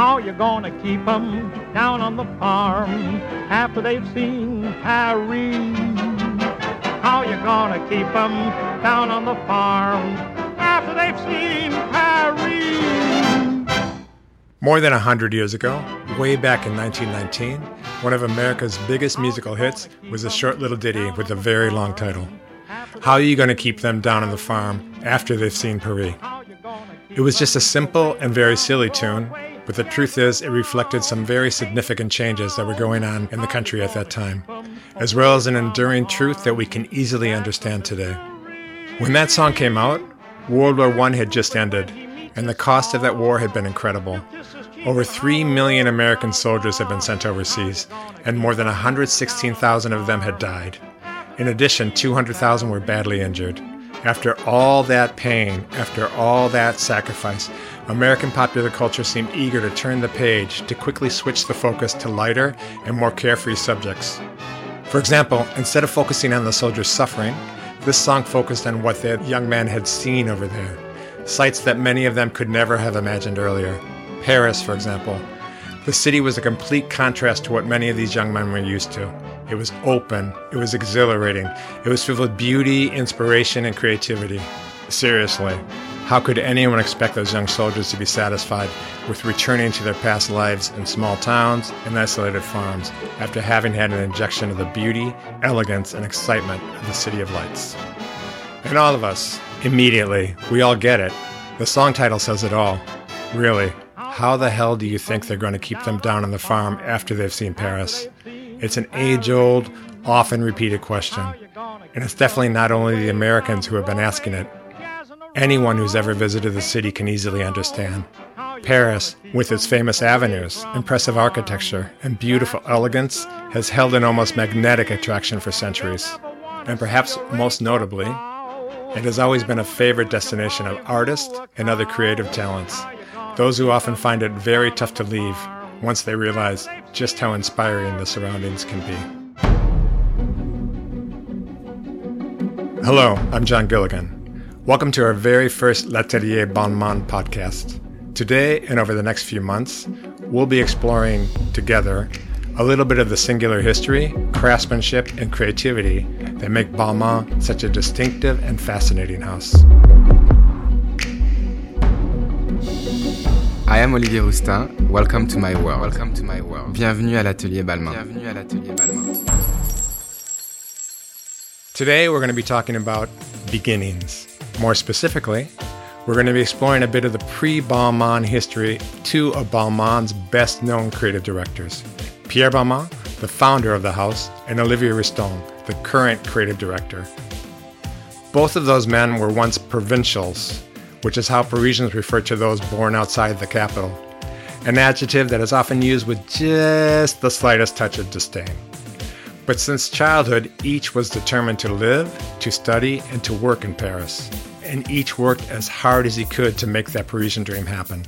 How you gonna keep 'em down on the farm after they've seen Paris? How you gonna keep 'em down on the farm after they've seen Paris? More than a 100 years ago, way back in 1919, one of America's biggest musical hits was a short little ditty with a very long title. How are you going to keep them down on the farm after they've seen Paris? It was just a simple and very silly tune, but the truth is, it reflected some very significant changes that were going on in the country at that time, as well as an enduring truth that we can easily understand today. When that song came out, World War I had just ended, and the cost of that war had been incredible. Over 3 million American soldiers had been sent overseas, and more than 116,000 of them had died. In addition, 200,000 were badly injured. After all that pain, after all that sacrifice, American popular culture seemed eager to turn the page, to quickly switch the focus to lighter and more carefree subjects. For example, instead of focusing on the soldiers' suffering, this song focused on what the young men had seen over there, sights that many of them could never have imagined earlier. Paris, for example. The city was a complete contrast to what many of these young men were used to. It was open, it was exhilarating, it was filled with beauty, inspiration, and creativity. Seriously, how could anyone expect those young soldiers to be satisfied with returning to their past lives in small towns and isolated farms after having had an injection of the beauty, elegance, and excitement of the City of Lights? And all of us, immediately, we all get it. The song title says it all. Really, how the hell do you think they're going to keep them down on the farm after they've seen Paris? It's an age old, often repeated question. And it's definitely not only the Americans who have been asking it. Anyone who's ever visited the city can easily understand. Paris, with its famous avenues, impressive architecture, and beautiful elegance, has held an almost magnetic attraction for centuries. And perhaps most notably, it has always been a favorite destination of artists and other creative talents, those who often find it very tough to leave once they realize just how inspiring the surroundings can be. Hello, I'm John Gilligan. Welcome to our very first L'Atelier Balmain podcast. Today and over the next few months, we'll be exploring together a little bit of the singular history, craftsmanship, and creativity that make Balmain such a distinctive and fascinating house. I am Olivier Rousteing. Welcome to my world. Welcome to my world. Bienvenue à l'atelier Balmain. Bienvenue à l'atelier Balmain. Today we're going to be talking about beginnings. More specifically, we're going to be exploring a bit of the pre-Balmain history of two of Balmain's best-known creative directors, Pierre Balmain, the founder of the house, and Olivier Rousteing, the current creative director. Both of those men were once provincials, which is how Parisians refer to those born outside the capital, an adjective that is often used with just the slightest touch of disdain. But since childhood, each was determined to live, to study, and to work in Paris, and each worked as hard as he could to make that Parisian dream happen.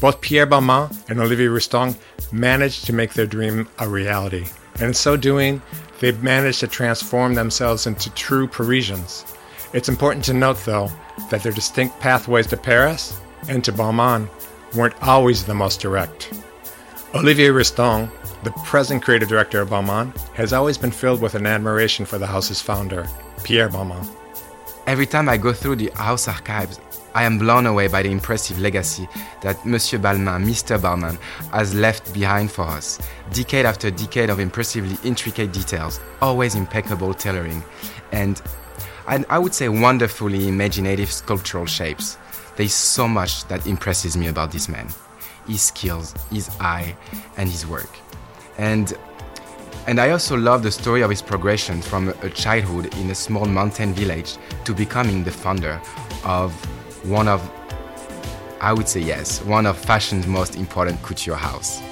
Both Pierre Balmain and Olivier Rousteing managed to make their dream a reality, and in so doing, they've managed to transform themselves into true Parisians. It's important to note, though, that their distinct pathways to Paris and to Balmain weren't always the most direct. Olivier Rousteing, the present creative director of Balmain, has always been filled with an admiration for the house's founder, Pierre Balmain. Every time I go through the house archives, I am blown away by the impressive legacy that Monsieur Balmain, Mr. Balmain, has left behind for us. Decade after decade of impressively intricate details, always impeccable tailoring, and and I would say wonderfully imaginative sculptural shapes. There is so much that impresses me about this man his skills, his eye, and his work. And and I also love the story of his progression from a childhood in a small mountain village to becoming the founder of one of, I would say yes, one of fashion's most important couture house.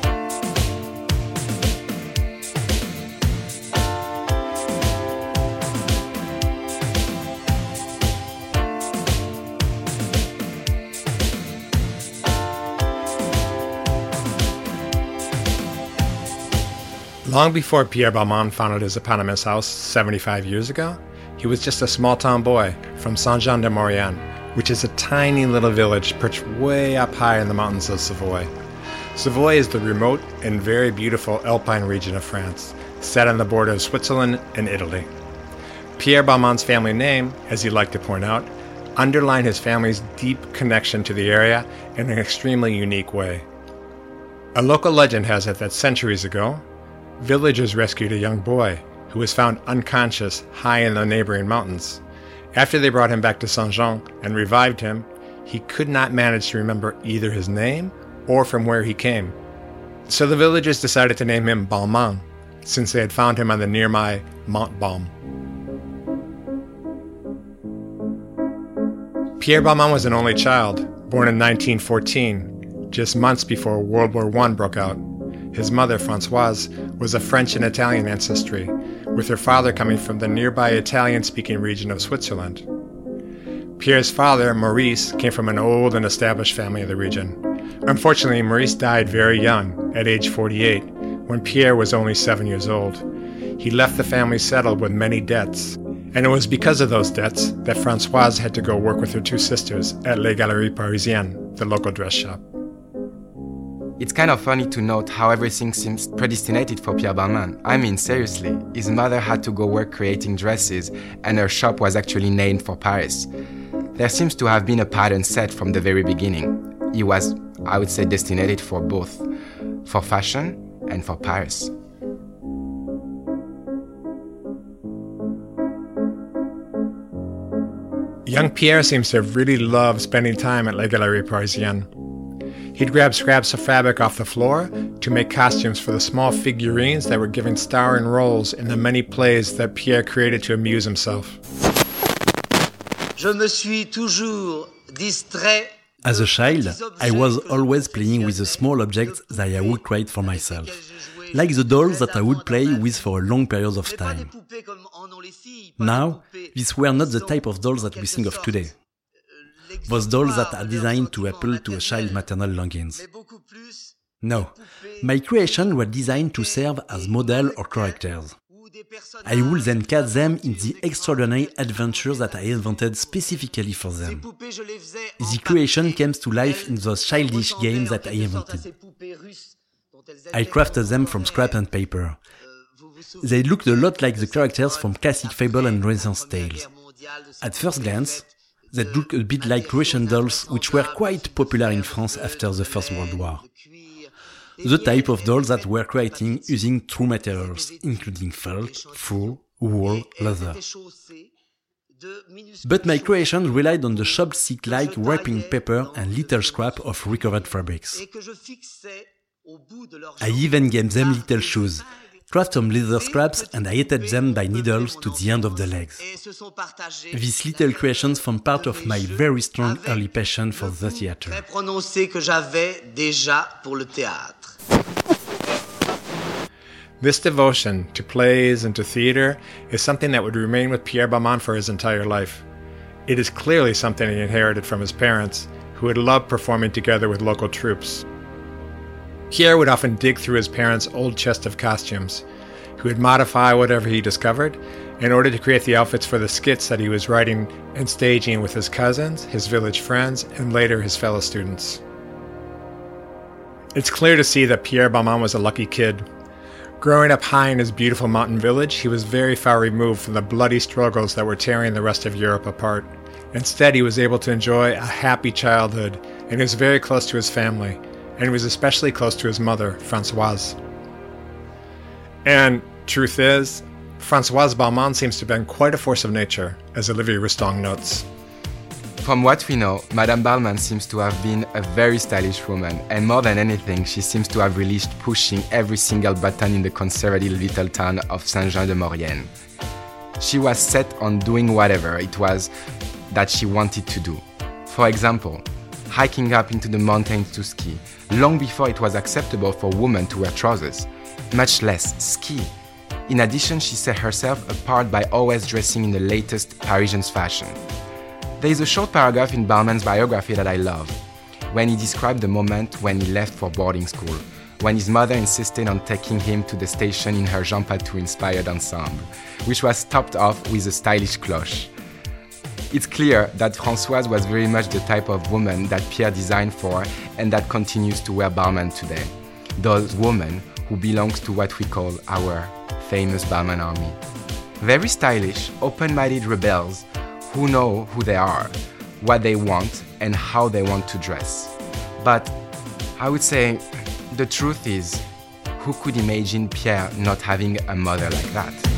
Long before Pierre Balmain founded his eponymous house 75 years ago, he was just a small town boy from Saint Jean de Maurienne, which is a tiny little village perched way up high in the mountains of Savoy. Savoy is the remote and very beautiful alpine region of France, set on the border of Switzerland and Italy. Pierre Balmain's family name, as he liked to point out, underlined his family's deep connection to the area in an extremely unique way. A local legend has it that centuries ago, villagers rescued a young boy who was found unconscious high in the neighboring mountains. After they brought him back to Saint Jean and revived him, he could not manage to remember either his name or from where he came. So the villagers decided to name him Balmain, since they had found him on the nearby Mount Balm. Pierre Balmain was an only child, born in 1914, just months before World War I broke out. His mother, Francoise, was of French and Italian ancestry, with her father coming from the nearby Italian speaking region of Switzerland. Pierre's father, Maurice, came from an old and established family of the region. Unfortunately, Maurice died very young, at age 48, when Pierre was only seven years old. He left the family settled with many debts, and it was because of those debts that Francoise had to go work with her two sisters at Les Galeries Parisiennes, the local dress shop. It's kind of funny to note how everything seems predestinated for Pierre Balmain. I mean, seriously, his mother had to go work creating dresses, and her shop was actually named for Paris. There seems to have been a pattern set from the very beginning. He was, I would say, destinated for both, for fashion and for Paris. Young Pierre seems to have really loved spending time at Les Galerie Parisiennes. He'd grab scraps of fabric off the floor to make costumes for the small figurines that were given starring roles in the many plays that Pierre created to amuse himself. As a child, I was always playing with the small objects that I would create for myself, like the dolls that I would play with for a long period of time. Now, these were not the type of dolls that we think of today those dolls that are designed to appeal to a child's maternal longings. No, my creations were designed to serve as model or characters. I would then cast them in the extraordinary adventures that I invented specifically for them. The creation came to life in those childish games that I invented. I crafted them from scrap and paper. They looked a lot like the characters from classic fable and Renaissance tales. At first glance, that look a bit like Russian dolls, which were quite popular in France after the First World War. The type of dolls that were creating using true materials, including felt, fur, wool, leather. But my creation relied on the chopped stick-like wrapping paper and little scrap of recovered fabrics. I even gave them little shoes, craft some leather scraps and I attached them by needles to the end of the legs. These little creations form part of my very strong early passion for the theater. This devotion to plays and to theater is something that would remain with Pierre Balmain for his entire life. It is clearly something he inherited from his parents, who had loved performing together with local troupes. Pierre would often dig through his parents' old chest of costumes, He would modify whatever he discovered in order to create the outfits for the skits that he was writing and staging with his cousins, his village friends, and later his fellow students. It's clear to see that Pierre Balmain was a lucky kid. Growing up high in his beautiful mountain village, he was very far removed from the bloody struggles that were tearing the rest of Europe apart. Instead, he was able to enjoy a happy childhood and he was very close to his family and he was especially close to his mother, Francoise. And truth is, Francoise Balmain seems to have been quite a force of nature, as Olivier Rousteing notes. From what we know, Madame Balmain seems to have been a very stylish woman, and more than anything, she seems to have relished pushing every single button in the conservative little town of Saint-Jean-de-Maurienne. She was set on doing whatever it was that she wanted to do. For example, hiking up into the mountains to ski, long before it was acceptable for women to wear trousers, much less ski. In addition, she set herself apart by always dressing in the latest Parisian fashion. There is a short paragraph in Balmain's biography that I love, when he described the moment when he left for boarding school, when his mother insisted on taking him to the station in her Jean Patou inspired ensemble, which was topped off with a stylish cloche. It's clear that Françoise was very much the type of woman that Pierre designed for and that continues to wear Balmain today. Those women who belongs to what we call our famous Balmain army. Very stylish, open-minded rebels who know who they are, what they want, and how they want to dress. But I would say the truth is, who could imagine Pierre not having a mother like that?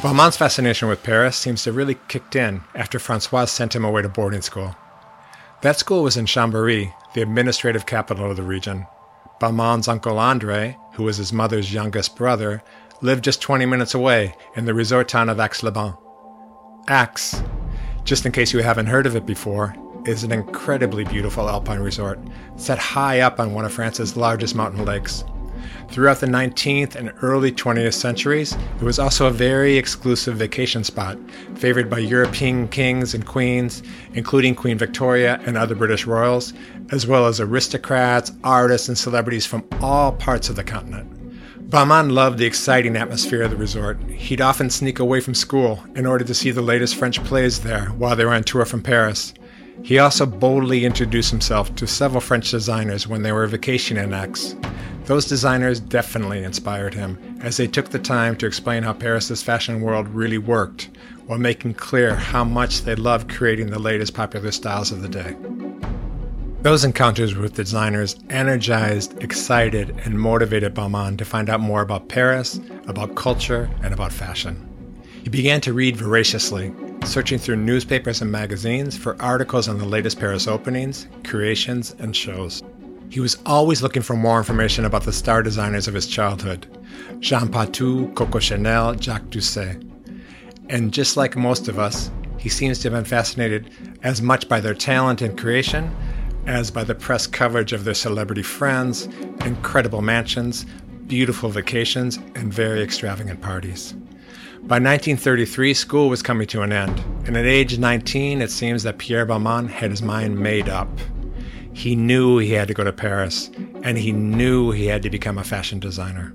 Balmain's fascination with Paris seems to really kicked in after Francoise sent him away to boarding school. That school was in Chambéry, the administrative capital of the region. Balmain's uncle Andre, who was his mother's youngest brother, lived just 20 minutes away in the resort town of Aix-les-Bains. Aix, just in case you haven't heard of it before, is an incredibly beautiful alpine resort set high up on one of France's largest mountain lakes. Throughout the 19th and early 20th centuries, it was also a very exclusive vacation spot, favored by European kings and queens, including Queen Victoria and other British royals, as well as aristocrats, artists, and celebrities from all parts of the continent. Balmain loved the exciting atmosphere of the resort. He'd often sneak away from school in order to see the latest French plays there while they were on tour from Paris. He also boldly introduced himself to several French designers when they were vacationing in Aix. Those designers definitely inspired him, as they took the time to explain how Paris's fashion world really worked, while making clear how much they loved creating the latest popular styles of the day. Those encounters with designers energized, excited, and motivated Balmain to find out more about Paris, about culture, and about fashion. He began to read voraciously, searching through newspapers and magazines for articles on the latest Paris openings, creations, and shows. He was always looking for more information about the star designers of his childhood Jean Patou, Coco Chanel, Jacques Doucet. And just like most of us, he seems to have been fascinated as much by their talent and creation as by the press coverage of their celebrity friends, incredible mansions, beautiful vacations, and very extravagant parties. By 1933, school was coming to an end, and at age 19, it seems that Pierre Balmain had his mind made up. He knew he had to go to Paris, and he knew he had to become a fashion designer.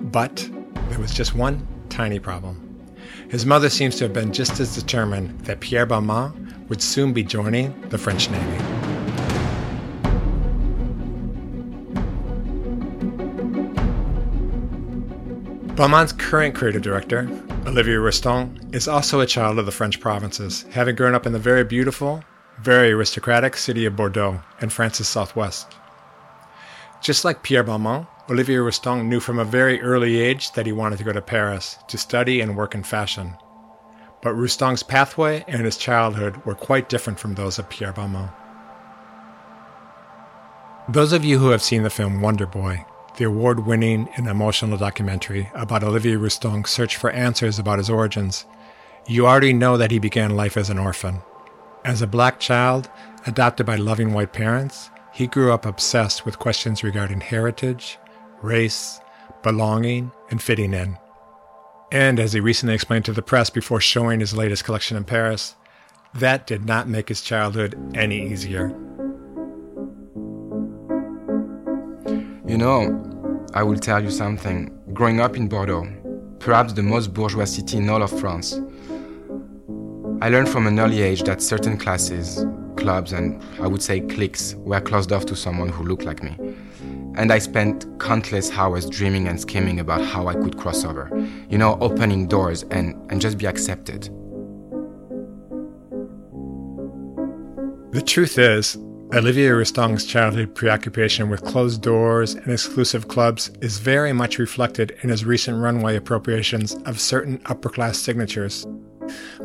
But there was just one tiny problem. His mother seems to have been just as determined that Pierre Balmain would soon be joining the French Navy. Balmain's current creative director, Olivier Rousteing, is also a child of the French provinces, having grown up in the very beautiful, very aristocratic city of Bordeaux in France's southwest. Just like Pierre Balmain, Olivier Rousteing knew from a very early age that he wanted to go to Paris to study and work in fashion. But Rousteing's pathway and his childhood were quite different from those of Pierre Balmain. Those of you who have seen the film Wonder Boy the award winning and emotional documentary about Olivier Rousteing's search for answers about his origins, you already know that he began life as an orphan. As a black child, adopted by loving white parents, he grew up obsessed with questions regarding heritage, race, belonging, and fitting in. And as he recently explained to the press before showing his latest collection in Paris, that did not make his childhood any easier. You know, I will tell you something. Growing up in Bordeaux, perhaps the most bourgeois city in all of France, I learned from an early age that certain classes, clubs, and I would say cliques were closed off to someone who looked like me. And I spent countless hours dreaming and scheming about how I could cross over. You know, opening doors and, and just be accepted. The truth is, Olivier Rousteing's childhood preoccupation with closed doors and exclusive clubs is very much reflected in his recent runway appropriations of certain upper class signatures.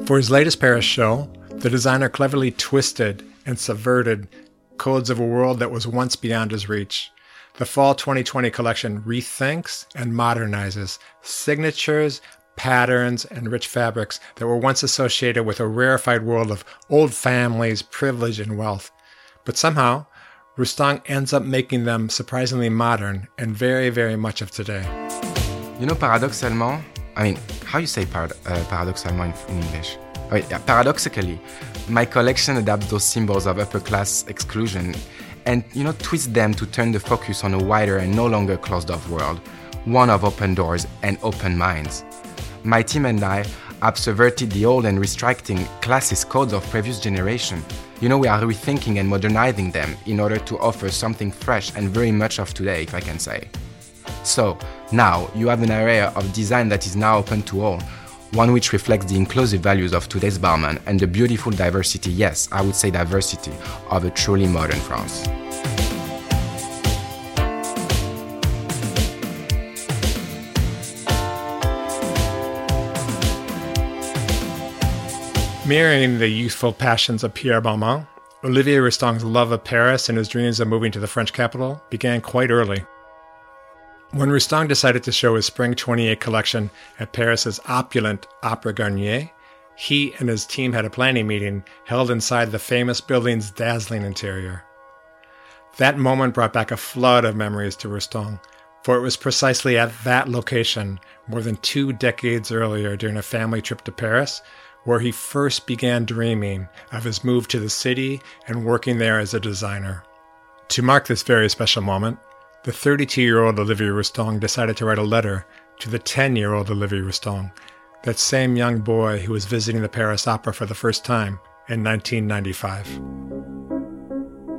For his latest Paris show, the designer cleverly twisted and subverted codes of a world that was once beyond his reach. The Fall 2020 collection rethinks and modernizes signatures, patterns, and rich fabrics that were once associated with a rarefied world of old families, privilege, and wealth. But somehow, Rousteing ends up making them surprisingly modern and very, very much of today. You know, paradoxalement, I mean, how you say parad- uh, paradoxalement in, in English? Oh, yeah, paradoxically, my collection adapts those symbols of upper class exclusion and, you know, twists them to turn the focus on a wider and no longer closed off world, one of open doors and open minds. my team and I have subverted the old and restricting classist codes of previous generation. You know, we are rethinking and modernizing them in order to offer something fresh and very much of today, if I can say. So, now you have an area of design that is now open to all, one which reflects the inclusive values of today's Balmain and the beautiful diversity, yes, I would say diversity, of a truly modern France. Mirroring the youthful passions of Pierre Balmain, Olivier Rousteing's love of Paris and his dreams of moving to the French capital began quite early. When Rousteing decided to show his Spring 28 collection at Paris's opulent Opera Garnier, he and his team had a planning meeting held inside the famous building's dazzling interior. That moment brought back a flood of memories to Rousteing, for it was precisely at that location, more than two decades earlier during a family trip to Paris, where he first began dreaming of his move to the city and working there as a designer. To mark this very special moment, the 32 year old Olivier Rousteing decided to write a letter to the 10 year old Olivier Rousteing, that same young boy who was visiting the Paris Opera for the first time in 1995.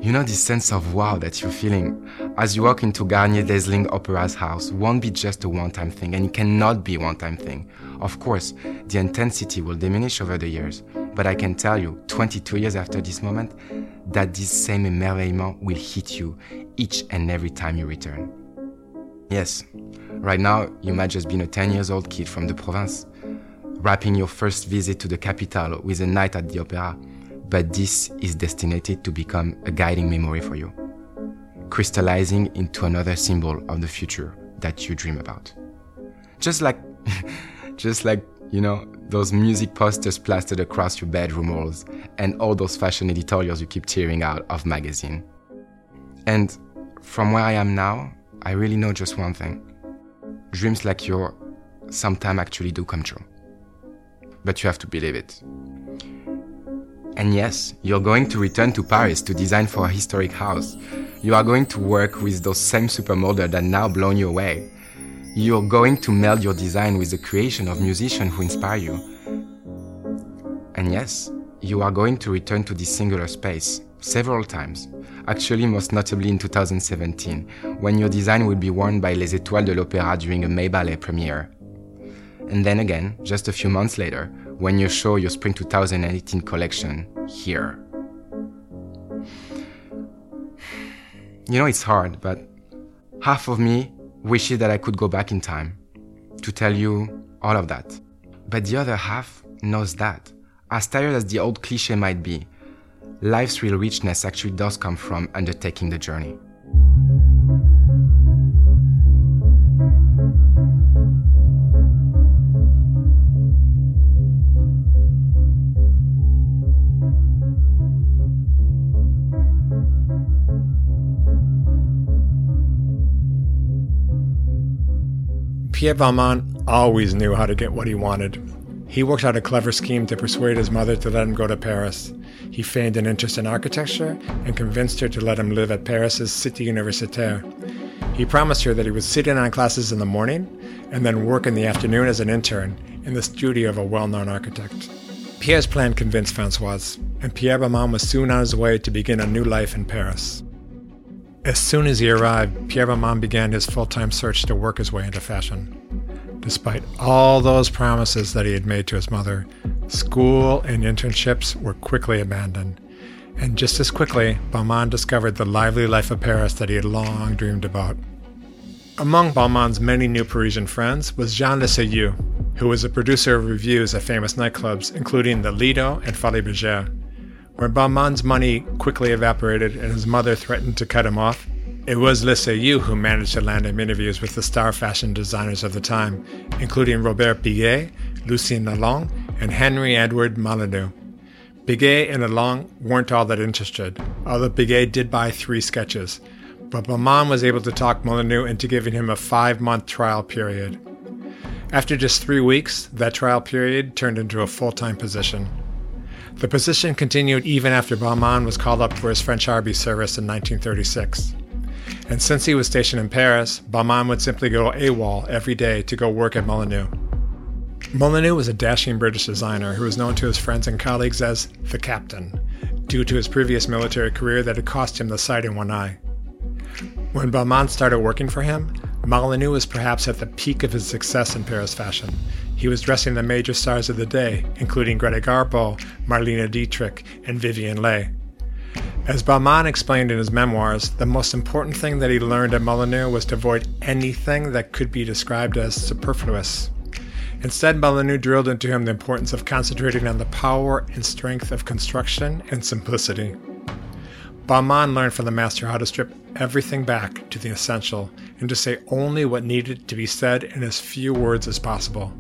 You know, this sense of wow that you're feeling as you walk into Garnier Dazzling Opera's house won't be just a one time thing, and it cannot be a one time thing. Of course, the intensity will diminish over the years, but I can tell you, 22 years after this moment, that this same émerveillement will hit you each and every time you return. Yes, right now you might just be a 10 years old kid from the province, wrapping your first visit to the capital with a night at the opera, but this is destined to become a guiding memory for you, crystallizing into another symbol of the future that you dream about. Just like, just like, you know, those music posters plastered across your bedroom walls and all those fashion editorials you keep tearing out of magazine. And from where I am now, I really know just one thing. Dreams like yours sometimes actually do come true. But you have to believe it. And yes, you're going to return to Paris to design for a historic house. You are going to work with those same supermodels that now blown you away. You're going to meld your design with the creation of musicians who inspire you. And yes, you are going to return to this singular space several times actually most notably in 2017, when your design will be worn by Les Étoiles de l'Opéra during a May Ballet premiere. And then again, just a few months later, when you show your Spring 2018 collection here. You know, it's hard, but half of me wishes that I could go back in time to tell you all of that. But the other half knows that, as tired as the old cliche might be, life's real richness actually does come from undertaking the journey. Pierre Balmain always knew how to get what he wanted. He worked out a clever scheme to persuade his mother to let him go to Paris. He feigned an interest in architecture and convinced her to let him live at Paris's Cité Universitaire. He promised her that he would sit in on classes in the morning and then work in the afternoon as an intern in the studio of a well known architect. Pierre's plan convinced Francoise, and Pierre Balmain was soon on his way to begin a new life in Paris. As soon as he arrived, Pierre Balmain began his full time search to work his way into fashion. Despite all those promises that he had made to his mother, school and internships were quickly abandoned. And just as quickly, Balmain discovered the lively life of Paris that he had long dreamed about. Among Balmain's many new Parisian friends was Jean Lesailleux, who was a producer of revues at famous nightclubs, including the Lido and Folies Bergère. When Balmain's money quickly evaporated and his mother threatened to cut him off, it was Lesailleux who managed to land him interviews with the star fashion designers of the time, including Robert Piguet, Lucien Lelong, and Henry Edward Molyneux. Piguet and Lelong weren't all that interested, although Piguet did buy three sketches, but Balmain was able to talk Molyneux into giving him a five month trial period. After just three weeks, that trial period turned into a full time position. The position continued even after Balmain was called up for his French Army service in 1936. And since he was stationed in Paris, Balmain would simply go AWOL every day to go work at Molyneux. Molyneux was a dashing British designer who was known to his friends and colleagues as the Captain, due to his previous military career that had cost him the sight in one eye. When Balmain started working for him, Molyneux was perhaps at the peak of his success in Paris fashion. He was dressing the major stars of the day, including Greta Garbo, Marlene Dietrich, and Vivien Leigh. As Balmain explained in his memoirs, the most important thing that he learned at Molyneux was to avoid anything that could be described as superfluous. Instead, Molyneux drilled into him the importance of concentrating on the power and strength of construction and simplicity. Balmain learned from the master how to strip everything back to the essential and to say only what needed to be said in as few words as possible.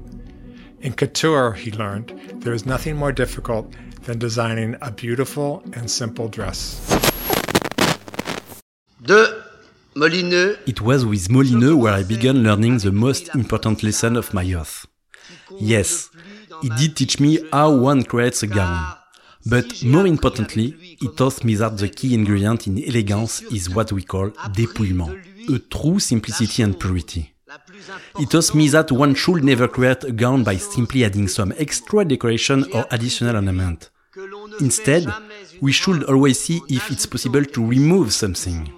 In couture, he learned, there is nothing more difficult than designing a beautiful and simple dress. De Molyneux. It was with Molyneux where I began learning the most important lesson of my youth. Yes, he did teach me how one creates a gown. But more importantly, he taught me that the key ingredient in elegance is what we call dépouillement, a true simplicity and purity. He taught me that one should never create a gown by simply adding some extra decoration or additional ornament. Instead, we should always see if it's possible to remove something.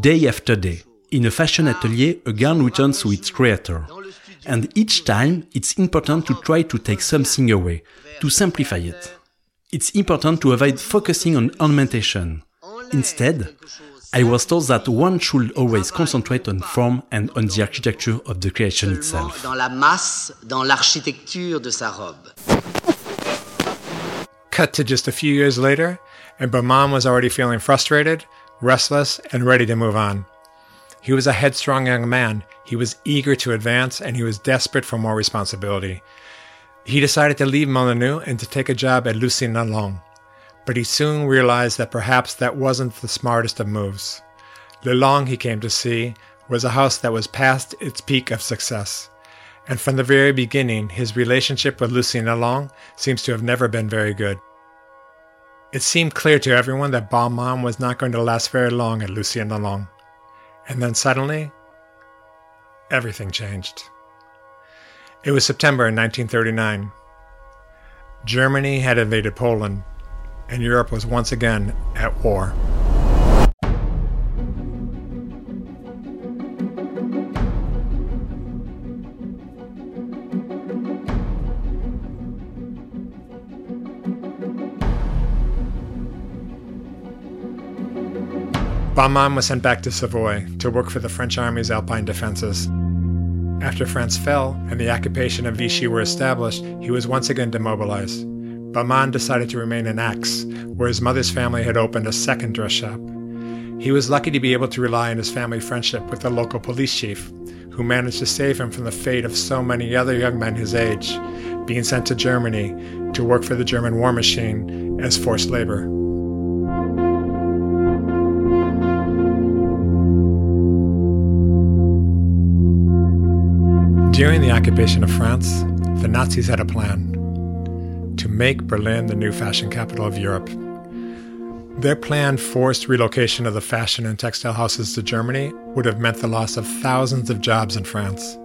Day after day, in a fashion atelier, a gown returns to its creator. And each time, it's important to try to take something away, to simplify it. It's important to avoid focusing on ornamentation. Instead, I was told that one should always concentrate on form and on the architecture of the creation itself. Dans la masse, dans l'architecture de sa robe. Cut to just a few years later, and Balmain was already feeling frustrated, restless, and ready to move on. He was a headstrong young man. He was eager to advance, and he was desperate for more responsibility. He decided to leave Molyneux and to take a job at Lucien Lelong but he soon realized that perhaps that wasn't the smartest of moves. Lelong, he came to see, was a house that was past its peak of success. And from the very beginning, his relationship with Lucien Lelong seems to have never been very good. It seemed clear to everyone that Balmain was not going to last very long at Lucien Lelong. And then suddenly, everything changed. It was September in 1939. Germany had invaded Poland, and Europe was once again at war. Balmain was sent back to Savoy to work for the French Army's Alpine defenses. After France fell and the occupation of Vichy were established, he was once again demobilized. Balmain decided to remain in Aix, where his mother's family had opened a second dress shop. He was lucky to be able to rely on his family friendship with the local police chief, who managed to save him from the fate of so many other young men his age, being sent to Germany to work for the German war machine as forced labor. During the occupation of France, the Nazis had a plan to make Berlin the new fashion capital of Europe. Their planned forced relocation of the fashion and textile houses to Germany would have meant the loss of thousands of jobs in France,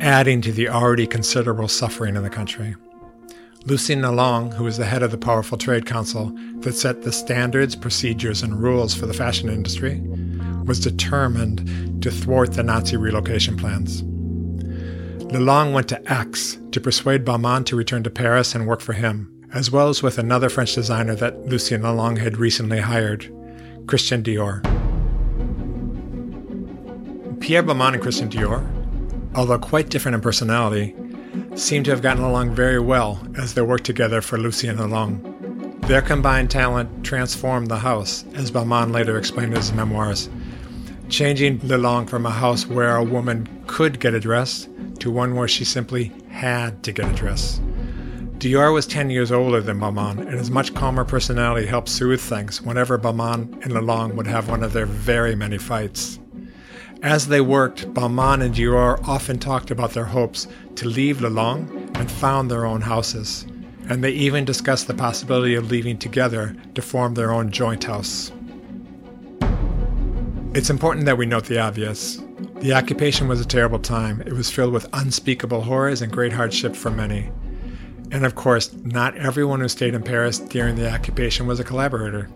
adding to the already considerable suffering in the country. Lucien Lelong, who was the head of the powerful trade council that set the standards, procedures, and rules for the fashion industry, was determined to thwart the Nazi relocation plans. Lelong went to Aix to persuade Balmain to return to Paris and work for him, as well as with another French designer that Lucien Lelong had recently hired, Christian Dior. Pierre Balmain and Christian Dior, although quite different in personality, seem to have gotten along very well as they worked together for Lucien Lelong. Their combined talent transformed the house, as Balmain later explained in his memoirs, changing Lelong from a house where a woman could get a dress to one where she simply had to get a dress. Dior was 10 years older than Balmain, and his much calmer personality helped soothe things whenever Balmain and Lelong would have one of their very many fights. As they worked, Balmain and Dior often talked about their hopes to leave Lelong and found their own houses, and they even discussed the possibility of leaving together to form their own joint house. It's important that we note the obvious. The occupation was a terrible time. It was filled with unspeakable horrors and great hardship for many. And of course, not everyone who stayed in Paris during the occupation was a collaborator.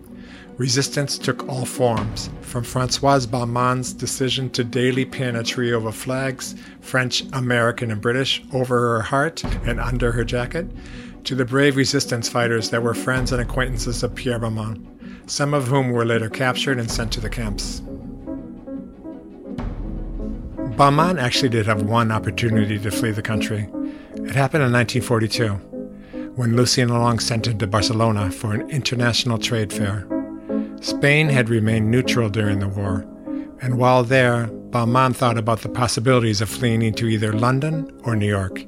Resistance took all forms, from Francoise Balmain's decision to daily pin a trio of flags, French, American, and British, over her heart and under her jacket, to the brave resistance fighters that were friends and acquaintances of Pierre Balmain, some of whom were later captured and sent to the camps. Balmain actually did have one opportunity to flee the country. It happened in 1942, when Lucien Lelong sent him to Barcelona for an international trade fair. Spain had remained neutral during the war, and while there, Balmain thought about the possibilities of fleeing into either London or New York.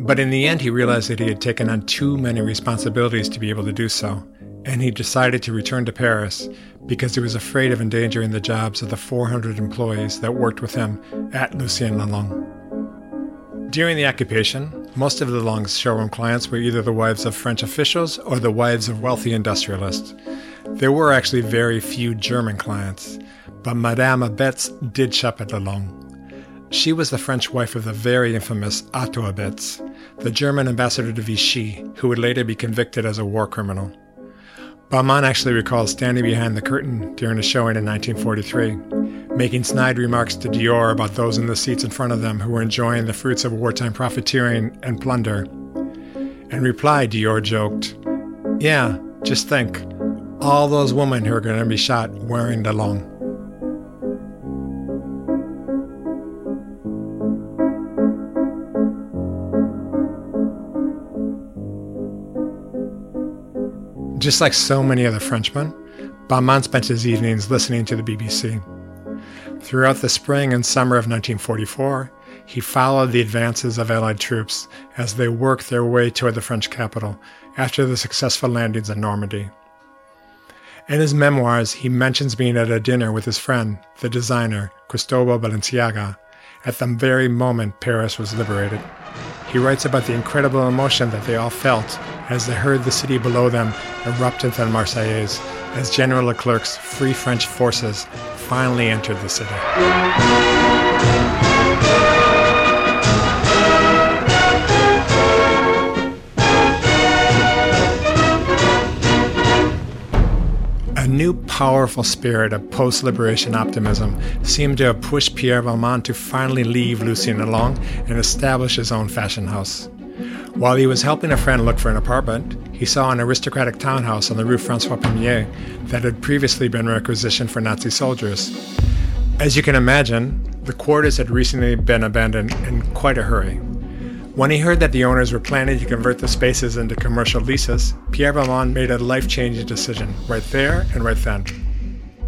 But in the end, he realized that he had taken on too many responsibilities to be able to do so, and he decided to return to Paris because he was afraid of endangering the jobs of the 400 employees that worked with him at Lucien Lelong. During the occupation, most of Lelong's showroom clients were either the wives of French officials or the wives of wealthy industrialists. There were actually very few German clients, but Madame Abetz did shop at Lelong. She was the French wife of the very infamous Otto Abetz, the German ambassador to Vichy, who would later be convicted as a war criminal. Balmain actually recalls standing behind the curtain during a showing in 1943, making snide remarks to Dior about those in the seats in front of them who were enjoying the fruits of wartime profiteering and plunder. In reply, Dior joked, Yeah, just think, all those women who are going to be shot wearing Lelong. Just like so many other Frenchmen, Balmain spent his evenings listening to the BBC. Throughout the spring and summer of 1944, he followed the advances of Allied troops as they worked their way toward the French capital after the successful landings in Normandy. In his memoirs, he mentions being at a dinner with his friend, the designer, Cristobal Balenciaga, at the very moment Paris was liberated. He writes about the incredible emotion that they all felt as they heard the city below them erupt into the Marseillaise as General Leclerc's Free French forces finally entered the city. A new powerful spirit of post liberation optimism seemed to have pushed Pierre Balmain to finally leave Lucien Lelong and establish his own fashion house. While he was helping a friend look for an apartment, he saw an aristocratic townhouse on the rue Francois Premier that had previously been requisitioned for Nazi soldiers. As you can imagine, the quarters had recently been abandoned in quite a hurry. When he heard that the owners were planning to convert the spaces into commercial leases, Pierre Balmain made a life changing decision right there and right then.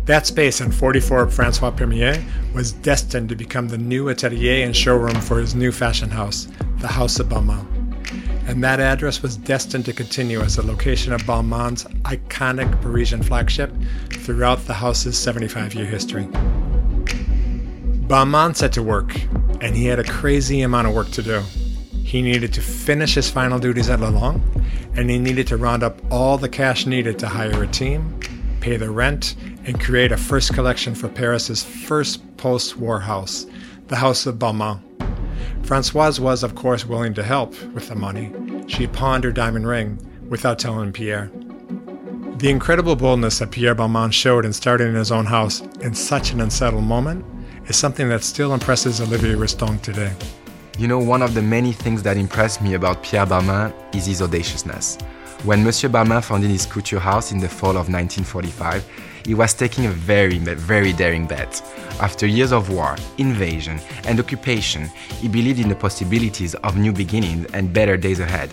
That space on 44 Francois Premier was destined to become the new atelier and showroom for his new fashion house, the House of Balmain. And that address was destined to continue as the location of Balmain's iconic Parisian flagship throughout the house's 75 year history. Balmain set to work, and he had a crazy amount of work to do. He needed to finish his final duties at Lelong, and he needed to round up all the cash needed to hire a team, pay the rent, and create a first collection for Paris's first post war house, the House of Balmain. Francoise was, of course, willing to help with the money. She pawned her diamond ring without telling Pierre. The incredible boldness that Pierre Balmain showed in starting his own house in such an unsettled moment is something that still impresses Olivier Rousteing today. You know, one of the many things that impressed me about Pierre Balmain is his audaciousness. When Monsieur Balmain founded his couture house in the fall of 1945, he was taking a very, very daring bet. After years of war, invasion, and occupation, he believed in the possibilities of new beginnings and better days ahead.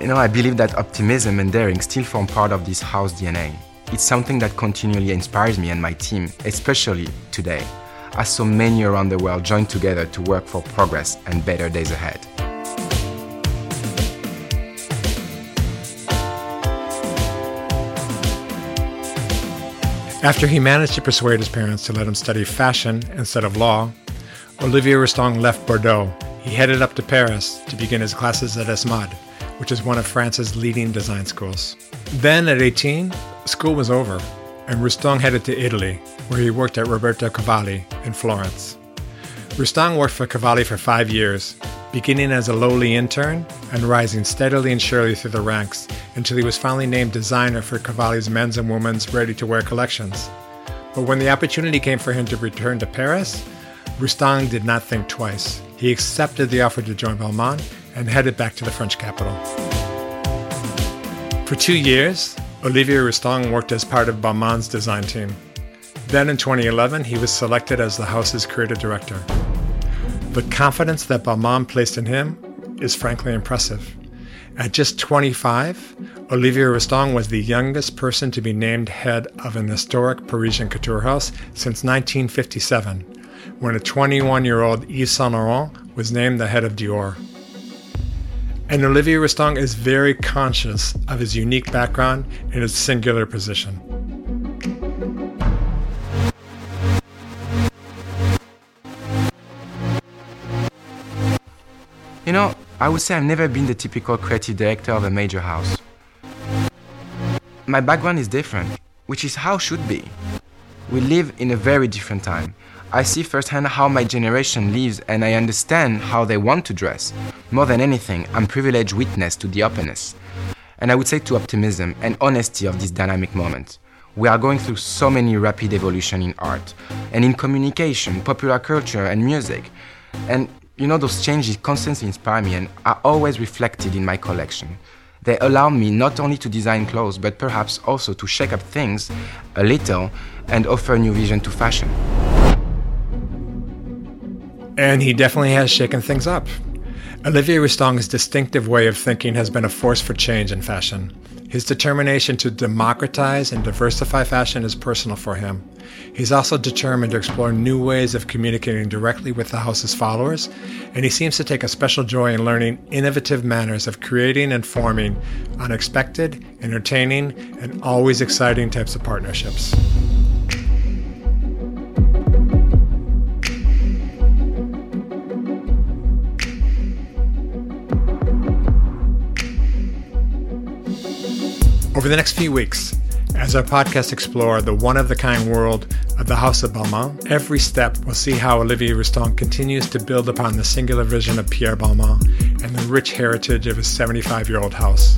You know, I believe that optimism and daring still form part of this house DNA. It's something that continually inspires me and my team, especially today as so many around the world join together to work for progress and better days ahead. After he managed to persuade his parents to let him study fashion instead of law, Olivier Rousteing left Bordeaux. He headed up to Paris to begin his classes at ESMOD, which is one of France's leading design schools. Then, at 18, school was over, and Rousteing headed to Italy, where he worked at Roberto Cavalli in Florence. Rousteing worked for Cavalli for five years, beginning as a lowly intern and rising steadily and surely through the ranks until he was finally named designer for Cavalli's men's and women's ready to wear collections. But when the opportunity came for him to return to Paris, Rousteing did not think twice. He accepted the offer to join Balmain and headed back to the French capital. For two years, Olivier Rousteing worked as part of Balmain's design team. Then in 2011, he was selected as the house's creative director. The confidence that Balmain placed in him is frankly impressive. At just 25, Olivier Rousteing was the youngest person to be named head of an historic Parisian couture house since 1957, when a 21 year old Yves Saint Laurent was named the head of Dior. And Olivier Rousteing is very conscious of his unique background and his singular position. You know, I would say I've never been the typical creative director of a major house. My background is different, which is how it should be. We live in a very different time. I see firsthand how my generation lives and I understand how they want to dress. More than anything, I'm privileged witness to the openness. And I would say to optimism and honesty of this dynamic moment. We are going through so many rapid evolution in art and in communication, popular culture and music. And you know, those changes constantly inspire me and are always reflected in my collection. They allow me not only to design clothes, but perhaps also to shake up things a little and offer a new vision to fashion. And he definitely has shaken things up. Olivier Rousteing's distinctive way of thinking has been a force for change in fashion. His determination to democratize and diversify fashion is personal for him. He's also determined to explore new ways of communicating directly with the house's followers, and he seems to take a special joy in learning innovative manners of creating and forming unexpected, entertaining, and always exciting types of partnerships. Over the next few weeks, as our podcast explore the one-of-the-kind world of the House of Balmain, every step we'll see how Olivier Rousteing continues to build upon the singular vision of Pierre Balmain and the rich heritage of his 75-year-old house.